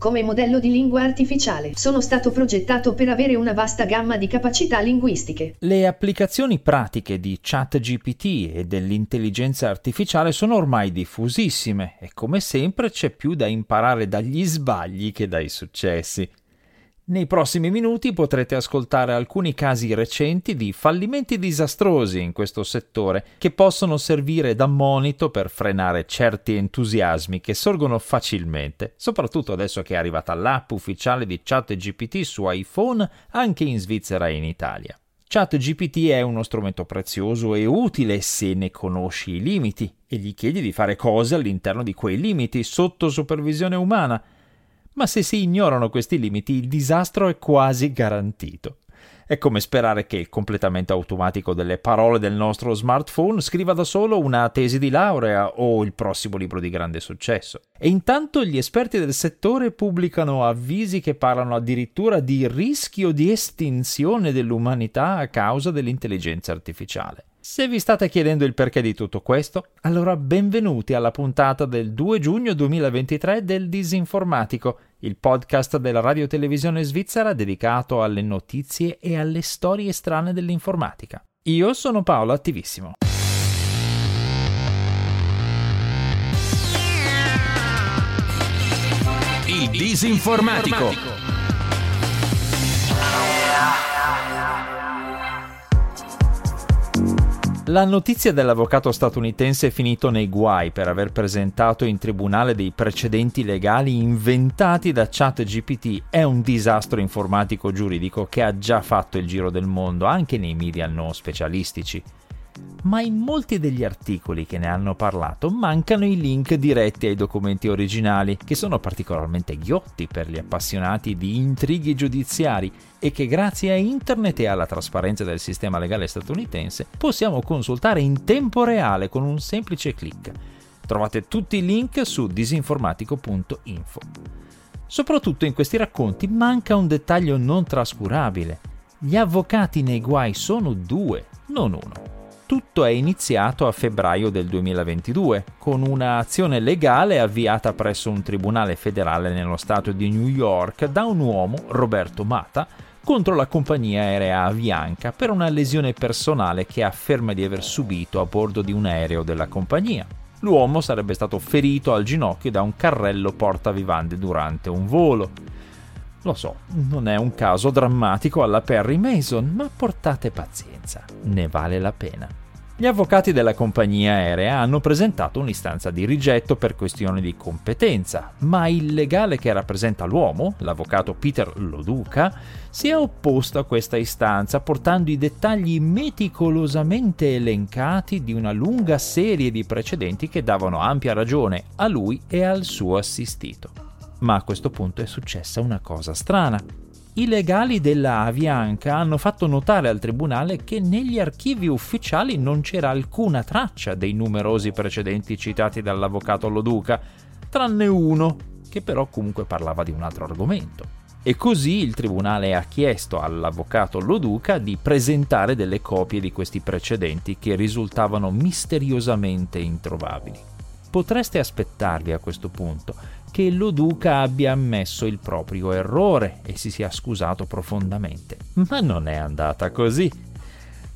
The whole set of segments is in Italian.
Come modello di lingua artificiale sono stato progettato per avere una vasta gamma di capacità linguistiche. Le applicazioni pratiche di ChatGPT e dell'intelligenza artificiale sono ormai diffusissime e come sempre c'è più da imparare dagli sbagli che dai successi. Nei prossimi minuti potrete ascoltare alcuni casi recenti di fallimenti disastrosi in questo settore che possono servire da monito per frenare certi entusiasmi che sorgono facilmente, soprattutto adesso che è arrivata l'app ufficiale di ChatGPT su iPhone anche in Svizzera e in Italia. ChatGPT è uno strumento prezioso e utile se ne conosci i limiti e gli chiedi di fare cose all'interno di quei limiti sotto supervisione umana ma se si ignorano questi limiti il disastro è quasi garantito. È come sperare che il completamento automatico delle parole del nostro smartphone scriva da solo una tesi di laurea o il prossimo libro di grande successo. E intanto gli esperti del settore pubblicano avvisi che parlano addirittura di rischio di estinzione dell'umanità a causa dell'intelligenza artificiale. Se vi state chiedendo il perché di tutto questo, allora benvenuti alla puntata del 2 giugno 2023 del Disinformatico, il podcast della radio televisione svizzera dedicato alle notizie e alle storie strane dell'informatica. Io sono Paolo Attivissimo. Il Disinformatico. La notizia dell'avvocato statunitense finito nei guai per aver presentato in tribunale dei precedenti legali inventati da ChatGPT. È un disastro informatico giuridico che ha già fatto il giro del mondo anche nei media non specialistici ma in molti degli articoli che ne hanno parlato mancano i link diretti ai documenti originali, che sono particolarmente ghiotti per gli appassionati di intrighi giudiziari e che grazie a internet e alla trasparenza del sistema legale statunitense possiamo consultare in tempo reale con un semplice clic. Trovate tutti i link su disinformatico.info. Soprattutto in questi racconti manca un dettaglio non trascurabile. Gli avvocati nei guai sono due, non uno. Tutto è iniziato a febbraio del 2022 con un'azione legale avviata presso un tribunale federale nello stato di New York da un uomo, Roberto Mata, contro la compagnia aerea Avianca per una lesione personale che afferma di aver subito a bordo di un aereo della compagnia. L'uomo sarebbe stato ferito al ginocchio da un carrello portavivande durante un volo. Lo so, non è un caso drammatico alla Perry Mason, ma portate pazienza, ne vale la pena. Gli avvocati della compagnia aerea hanno presentato un'istanza di rigetto per questioni di competenza, ma il legale che rappresenta l'uomo, l'avvocato Peter Loduca, si è opposto a questa istanza portando i dettagli meticolosamente elencati di una lunga serie di precedenti che davano ampia ragione a lui e al suo assistito. Ma a questo punto è successa una cosa strana. I legali della Avianca hanno fatto notare al tribunale che negli archivi ufficiali non c'era alcuna traccia dei numerosi precedenti citati dall'avvocato Loduca, tranne uno, che però comunque parlava di un altro argomento. E così il tribunale ha chiesto all'avvocato Loduca di presentare delle copie di questi precedenti che risultavano misteriosamente introvabili. Potreste aspettarvi a questo punto che lo duca abbia ammesso il proprio errore e si sia scusato profondamente. Ma non è andata così.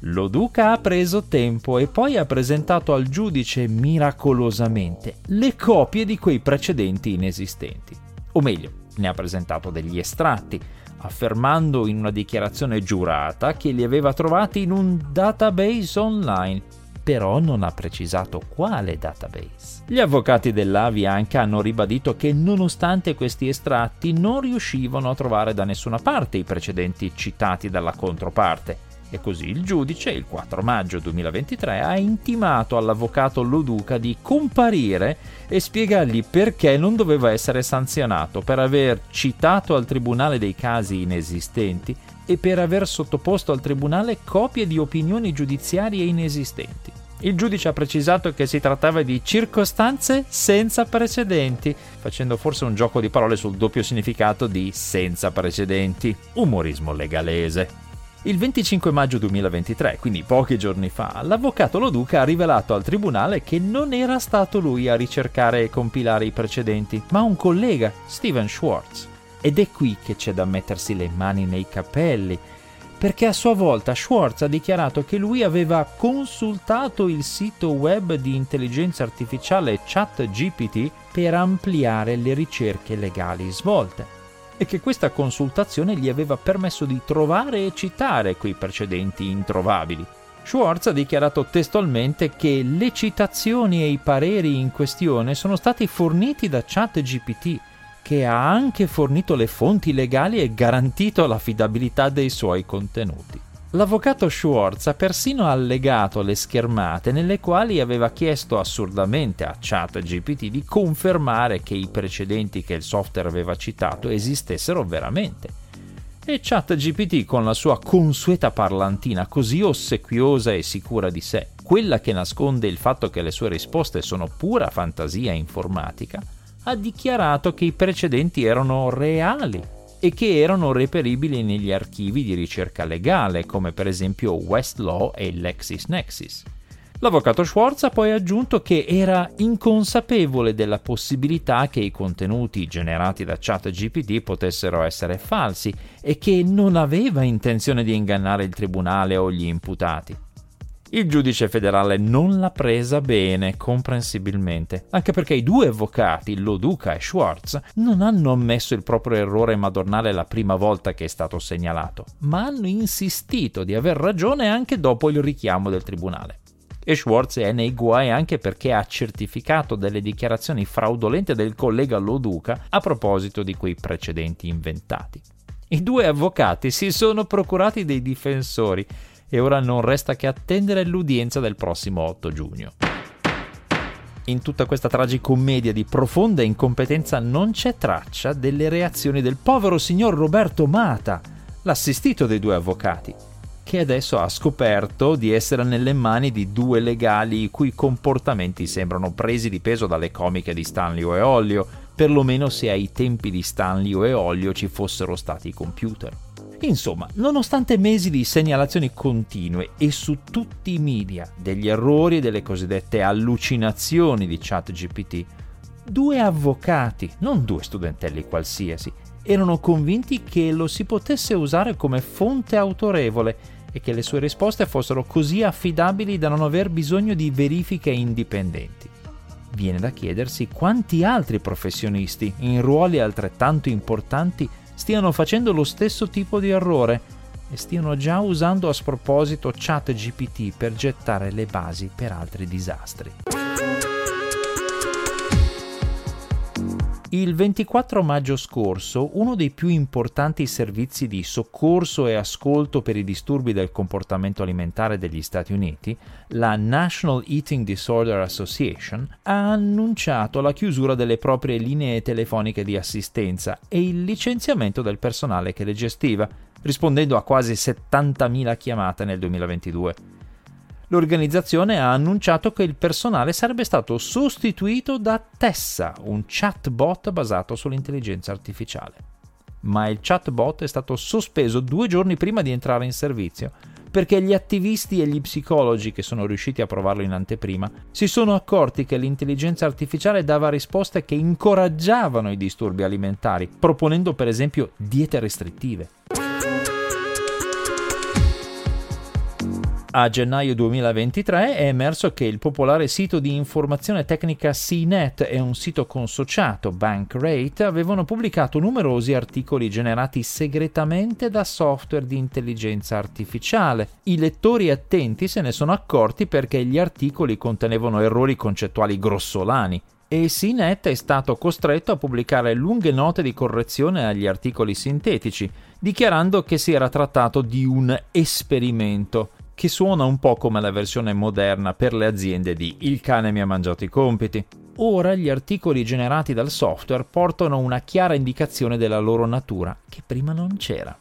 Lo duca ha preso tempo e poi ha presentato al giudice miracolosamente le copie di quei precedenti inesistenti. O meglio, ne ha presentato degli estratti, affermando in una dichiarazione giurata che li aveva trovati in un database online però non ha precisato quale database. Gli avvocati dell'Avianca hanno ribadito che nonostante questi estratti non riuscivano a trovare da nessuna parte i precedenti citati dalla controparte. E così il giudice, il 4 maggio 2023, ha intimato all'avvocato Loduca di comparire e spiegargli perché non doveva essere sanzionato per aver citato al tribunale dei casi inesistenti e per aver sottoposto al tribunale copie di opinioni giudiziarie inesistenti. Il giudice ha precisato che si trattava di circostanze senza precedenti, facendo forse un gioco di parole sul doppio significato di senza precedenti, umorismo legalese. Il 25 maggio 2023, quindi pochi giorni fa, l'avvocato Loduca ha rivelato al tribunale che non era stato lui a ricercare e compilare i precedenti, ma un collega, Steven Schwartz. Ed è qui che c'è da mettersi le mani nei capelli, perché a sua volta Schwartz ha dichiarato che lui aveva consultato il sito web di intelligenza artificiale ChatGPT per ampliare le ricerche legali svolte e che questa consultazione gli aveva permesso di trovare e citare quei precedenti introvabili. Schwartz ha dichiarato testualmente che le citazioni e i pareri in questione sono stati forniti da ChatGPT, che ha anche fornito le fonti legali e garantito l'affidabilità dei suoi contenuti. L'avvocato Schwartz ha persino allegato le schermate nelle quali aveva chiesto assurdamente a ChatGPT di confermare che i precedenti che il software aveva citato esistessero veramente. E ChatGPT con la sua consueta parlantina così ossequiosa e sicura di sé, quella che nasconde il fatto che le sue risposte sono pura fantasia informatica, ha dichiarato che i precedenti erano reali e che erano reperibili negli archivi di ricerca legale, come per esempio Westlaw e LexisNexis. L'avvocato Schwartz ha poi aggiunto che era inconsapevole della possibilità che i contenuti generati da ChatGPT potessero essere falsi e che non aveva intenzione di ingannare il tribunale o gli imputati. Il giudice federale non l'ha presa bene, comprensibilmente, anche perché i due avvocati, Loduca e Schwartz, non hanno ammesso il proprio errore madornale la prima volta che è stato segnalato, ma hanno insistito di aver ragione anche dopo il richiamo del tribunale. E Schwartz è nei guai anche perché ha certificato delle dichiarazioni fraudolente del collega Loduca a proposito di quei precedenti inventati. I due avvocati si sono procurati dei difensori e ora non resta che attendere l'udienza del prossimo 8 giugno. In tutta questa tragicommedia di profonda incompetenza non c'è traccia delle reazioni del povero signor Roberto Mata, l'assistito dei due avvocati, che adesso ha scoperto di essere nelle mani di due legali i cui comportamenti sembrano presi di peso dalle comiche di Stanlio e Ollio, perlomeno se ai tempi di Stanlio e Ollio ci fossero stati i computer. Insomma, nonostante mesi di segnalazioni continue e su tutti i media degli errori e delle cosiddette allucinazioni di ChatGPT, due avvocati, non due studentelli qualsiasi, erano convinti che lo si potesse usare come fonte autorevole e che le sue risposte fossero così affidabili da non aver bisogno di verifiche indipendenti. Viene da chiedersi quanti altri professionisti in ruoli altrettanto importanti stiano facendo lo stesso tipo di errore e stiano già usando a sproposito ChatGPT per gettare le basi per altri disastri. Il 24 maggio scorso, uno dei più importanti servizi di soccorso e ascolto per i disturbi del comportamento alimentare degli Stati Uniti, la National Eating Disorder Association, ha annunciato la chiusura delle proprie linee telefoniche di assistenza e il licenziamento del personale che le gestiva, rispondendo a quasi 70.000 chiamate nel 2022 l'organizzazione ha annunciato che il personale sarebbe stato sostituito da Tessa, un chatbot basato sull'intelligenza artificiale. Ma il chatbot è stato sospeso due giorni prima di entrare in servizio perché gli attivisti e gli psicologi che sono riusciti a provarlo in anteprima si sono accorti che l'intelligenza artificiale dava risposte che incoraggiavano i disturbi alimentari, proponendo per esempio diete restrittive. A gennaio 2023 è emerso che il popolare sito di informazione tecnica CNET e un sito consociato, Bankrate, avevano pubblicato numerosi articoli generati segretamente da software di intelligenza artificiale. I lettori attenti se ne sono accorti perché gli articoli contenevano errori concettuali grossolani e CNET è stato costretto a pubblicare lunghe note di correzione agli articoli sintetici, dichiarando che si era trattato di un esperimento che suona un po' come la versione moderna per le aziende di Il cane mi ha mangiato i compiti. Ora gli articoli generati dal software portano una chiara indicazione della loro natura che prima non c'era.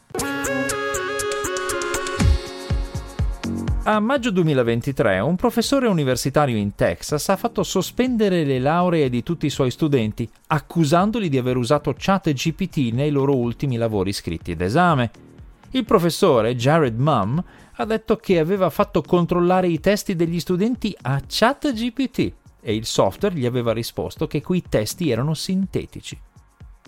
A maggio 2023 un professore universitario in Texas ha fatto sospendere le lauree di tutti i suoi studenti, accusandoli di aver usato chat GPT nei loro ultimi lavori scritti d'esame Il professore Jared Mum ha detto che aveva fatto controllare i testi degli studenti a ChatGPT e il software gli aveva risposto che quei testi erano sintetici.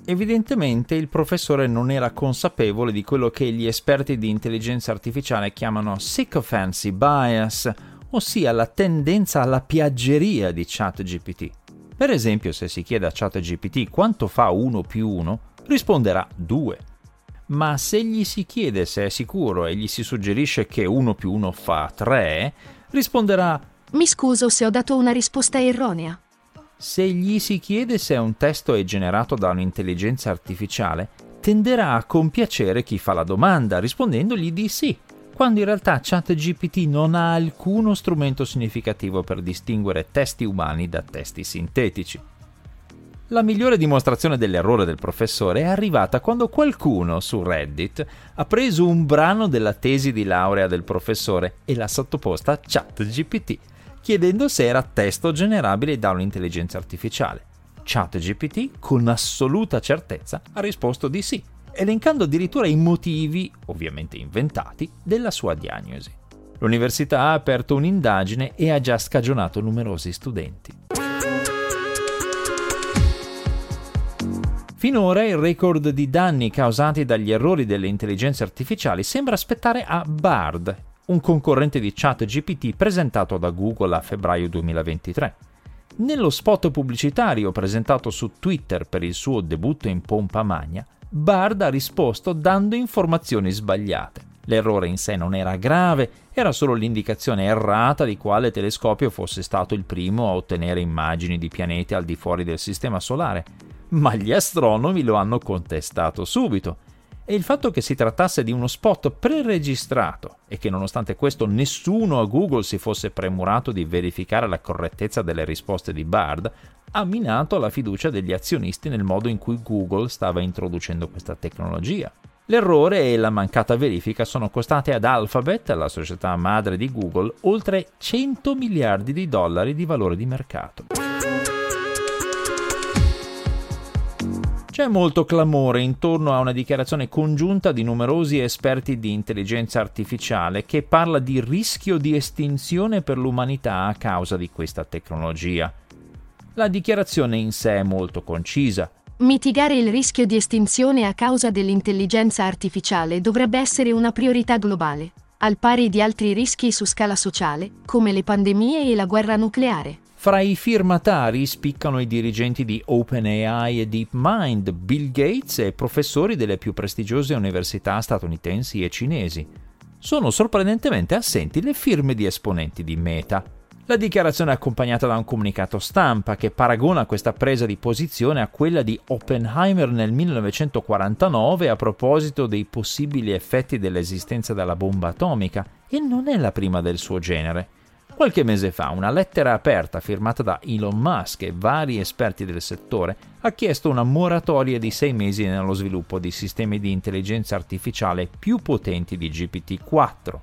Evidentemente il professore non era consapevole di quello che gli esperti di intelligenza artificiale chiamano sycophancy bias, ossia la tendenza alla piaggeria di ChatGPT. Per esempio, se si chiede a ChatGPT quanto fa 1 più 1, risponderà 2. Ma se gli si chiede se è sicuro e gli si suggerisce che 1 più 1 fa 3, risponderà Mi scuso se ho dato una risposta erronea. Se gli si chiede se un testo è generato da un'intelligenza artificiale, tenderà a compiacere chi fa la domanda rispondendogli di sì, quando in realtà ChatGPT non ha alcuno strumento significativo per distinguere testi umani da testi sintetici. La migliore dimostrazione dell'errore del professore è arrivata quando qualcuno su Reddit ha preso un brano della tesi di laurea del professore e l'ha sottoposta a ChatGPT chiedendo se era testo generabile da un'intelligenza artificiale. ChatGPT con assoluta certezza ha risposto di sì, elencando addirittura i motivi, ovviamente inventati, della sua diagnosi. L'università ha aperto un'indagine e ha già scagionato numerosi studenti. Finora il record di danni causati dagli errori delle intelligenze artificiali sembra aspettare a Bard, un concorrente di ChatGPT presentato da Google a febbraio 2023. Nello spot pubblicitario presentato su Twitter per il suo debutto in pompa magna, Bard ha risposto dando informazioni sbagliate. L'errore in sé non era grave, era solo l'indicazione errata di quale telescopio fosse stato il primo a ottenere immagini di pianeti al di fuori del Sistema Solare. Ma gli astronomi lo hanno contestato subito e il fatto che si trattasse di uno spot preregistrato e che nonostante questo nessuno a Google si fosse premurato di verificare la correttezza delle risposte di Bard ha minato la fiducia degli azionisti nel modo in cui Google stava introducendo questa tecnologia. L'errore e la mancata verifica sono costate ad Alphabet, la società madre di Google, oltre 100 miliardi di dollari di valore di mercato. C'è molto clamore intorno a una dichiarazione congiunta di numerosi esperti di intelligenza artificiale che parla di rischio di estinzione per l'umanità a causa di questa tecnologia. La dichiarazione in sé è molto concisa. Mitigare il rischio di estinzione a causa dell'intelligenza artificiale dovrebbe essere una priorità globale, al pari di altri rischi su scala sociale, come le pandemie e la guerra nucleare. Fra i firmatari spiccano i dirigenti di OpenAI e DeepMind, Bill Gates e professori delle più prestigiose università statunitensi e cinesi. Sono sorprendentemente assenti le firme di esponenti di Meta. La dichiarazione è accompagnata da un comunicato stampa che paragona questa presa di posizione a quella di Oppenheimer nel 1949 a proposito dei possibili effetti dell'esistenza della bomba atomica, e non è la prima del suo genere. Qualche mese fa una lettera aperta firmata da Elon Musk e vari esperti del settore ha chiesto una moratoria di sei mesi nello sviluppo di sistemi di intelligenza artificiale più potenti di GPT-4.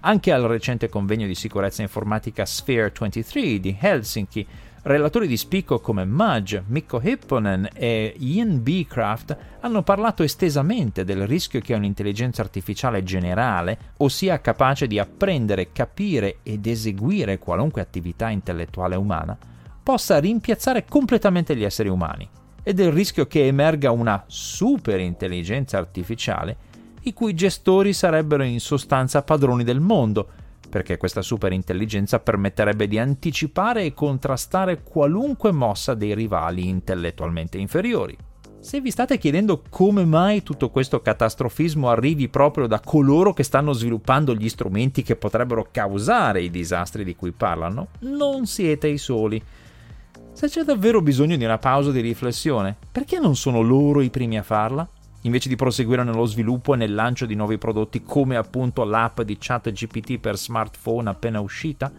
Anche al recente convegno di sicurezza informatica Sphere 23 di Helsinki Relatori di spicco come Mudge, Mikko Hipponen e Ian Beecraft hanno parlato estesamente del rischio che un'intelligenza artificiale generale, ossia capace di apprendere, capire ed eseguire qualunque attività intellettuale umana, possa rimpiazzare completamente gli esseri umani, e del rischio che emerga una superintelligenza artificiale i cui gestori sarebbero in sostanza padroni del mondo, perché questa superintelligenza permetterebbe di anticipare e contrastare qualunque mossa dei rivali intellettualmente inferiori. Se vi state chiedendo come mai tutto questo catastrofismo arrivi proprio da coloro che stanno sviluppando gli strumenti che potrebbero causare i disastri di cui parlano, non siete i soli. Se c'è davvero bisogno di una pausa di riflessione, perché non sono loro i primi a farla? Invece di proseguire nello sviluppo e nel lancio di nuovi prodotti come appunto l'app di ChatGPT per smartphone appena uscita?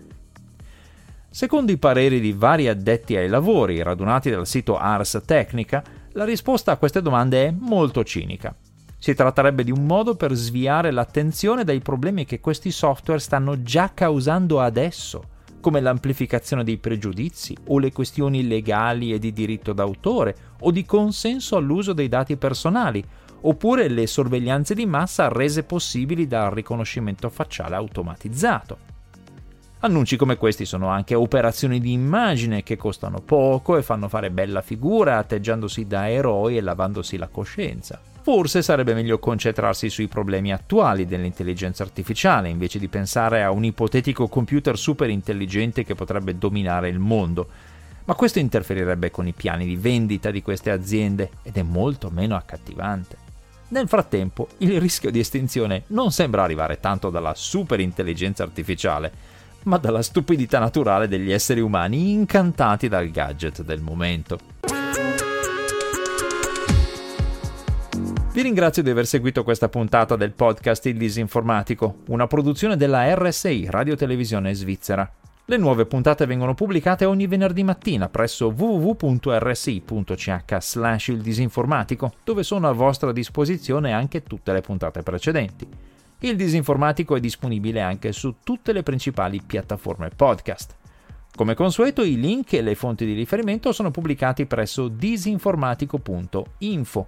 Secondo i pareri di vari addetti ai lavori radunati dal sito Ars Technica, la risposta a queste domande è molto cinica. Si tratterebbe di un modo per sviare l'attenzione dai problemi che questi software stanno già causando adesso, come l'amplificazione dei pregiudizi o le questioni legali e di diritto d'autore o di consenso all'uso dei dati personali, oppure le sorveglianze di massa rese possibili dal riconoscimento facciale automatizzato. Annunci come questi sono anche operazioni di immagine che costano poco e fanno fare bella figura atteggiandosi da eroi e lavandosi la coscienza. Forse sarebbe meglio concentrarsi sui problemi attuali dell'intelligenza artificiale invece di pensare a un ipotetico computer super intelligente che potrebbe dominare il mondo. Ma questo interferirebbe con i piani di vendita di queste aziende ed è molto meno accattivante. Nel frattempo, il rischio di estinzione non sembra arrivare tanto dalla super intelligenza artificiale, ma dalla stupidità naturale degli esseri umani incantati dal gadget del momento. Vi ringrazio di aver seguito questa puntata del podcast Il Disinformatico, una produzione della RSI, Radio Televisione Svizzera. Le nuove puntate vengono pubblicate ogni venerdì mattina presso www.rsi.ch slash il disinformatico, dove sono a vostra disposizione anche tutte le puntate precedenti. Il disinformatico è disponibile anche su tutte le principali piattaforme podcast. Come consueto i link e le fonti di riferimento sono pubblicati presso disinformatico.info